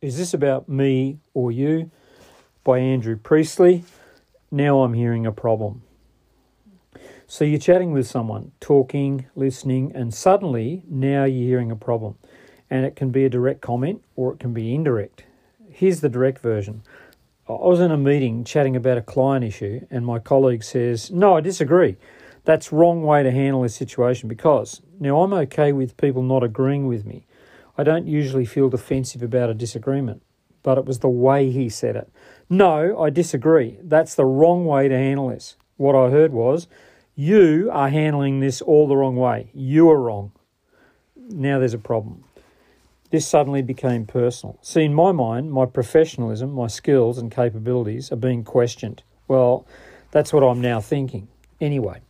Is This About Me or You? by Andrew Priestley. Now I'm hearing a problem. So you're chatting with someone, talking, listening, and suddenly now you're hearing a problem. And it can be a direct comment or it can be indirect. Here's the direct version. I was in a meeting chatting about a client issue, and my colleague says, No, I disagree. That's wrong way to handle this situation because now I'm okay with people not agreeing with me. I don't usually feel defensive about a disagreement, but it was the way he said it. No, I disagree. That's the wrong way to handle this. What I heard was, You are handling this all the wrong way. You are wrong. Now there's a problem. This suddenly became personal. See, in my mind, my professionalism, my skills, and capabilities are being questioned. Well, that's what I'm now thinking. Anyway,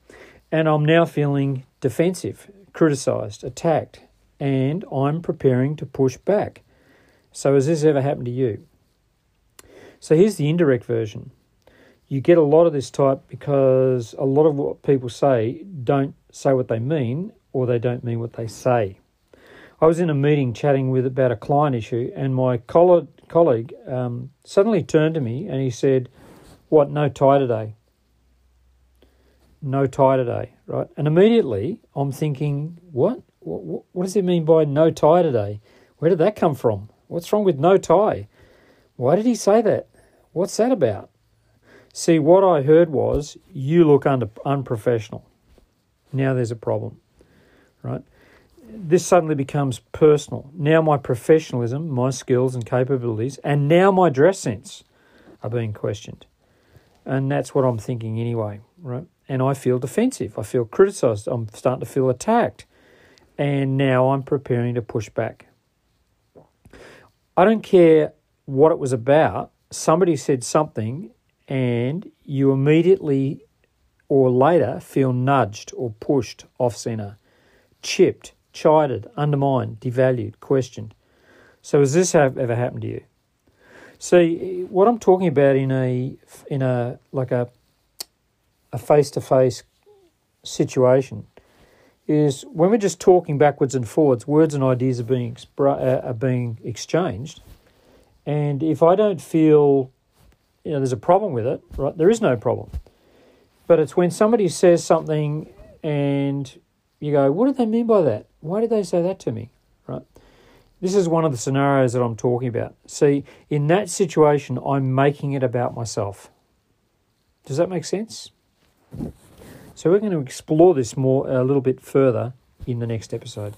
and I'm now feeling defensive, criticised, attacked, and I'm preparing to push back. So, has this ever happened to you? So, here's the indirect version. You get a lot of this type because a lot of what people say don't say what they mean or they don't mean what they say. I was in a meeting chatting with about a client issue, and my colleague um, suddenly turned to me and he said, "What? No tie today? No tie today, right?" And immediately I'm thinking, "What? What, what does it mean by no tie today? Where did that come from? What's wrong with no tie? Why did he say that? What's that about?" See, what I heard was, "You look under, unprofessional." Now there's a problem, right? this suddenly becomes personal. Now my professionalism, my skills and capabilities, and now my dress sense are being questioned. And that's what I'm thinking anyway, right? And I feel defensive. I feel criticized. I'm starting to feel attacked. And now I'm preparing to push back. I don't care what it was about. Somebody said something, and you immediately or later feel nudged or pushed off center, chipped, chided, undermined, devalued, questioned. So has this ever happened to you? See, what I'm talking about in a in a like a a face to face situation is when we're just talking backwards and forwards, words and ideas are being uh, are being exchanged, and if I don't feel you know there's a problem with it, right? There is no problem, but it's when somebody says something and you go, what do they mean by that? Why did they say that to me? Right? This is one of the scenarios that I'm talking about. See, in that situation, I'm making it about myself. Does that make sense? So we're going to explore this more a little bit further in the next episode.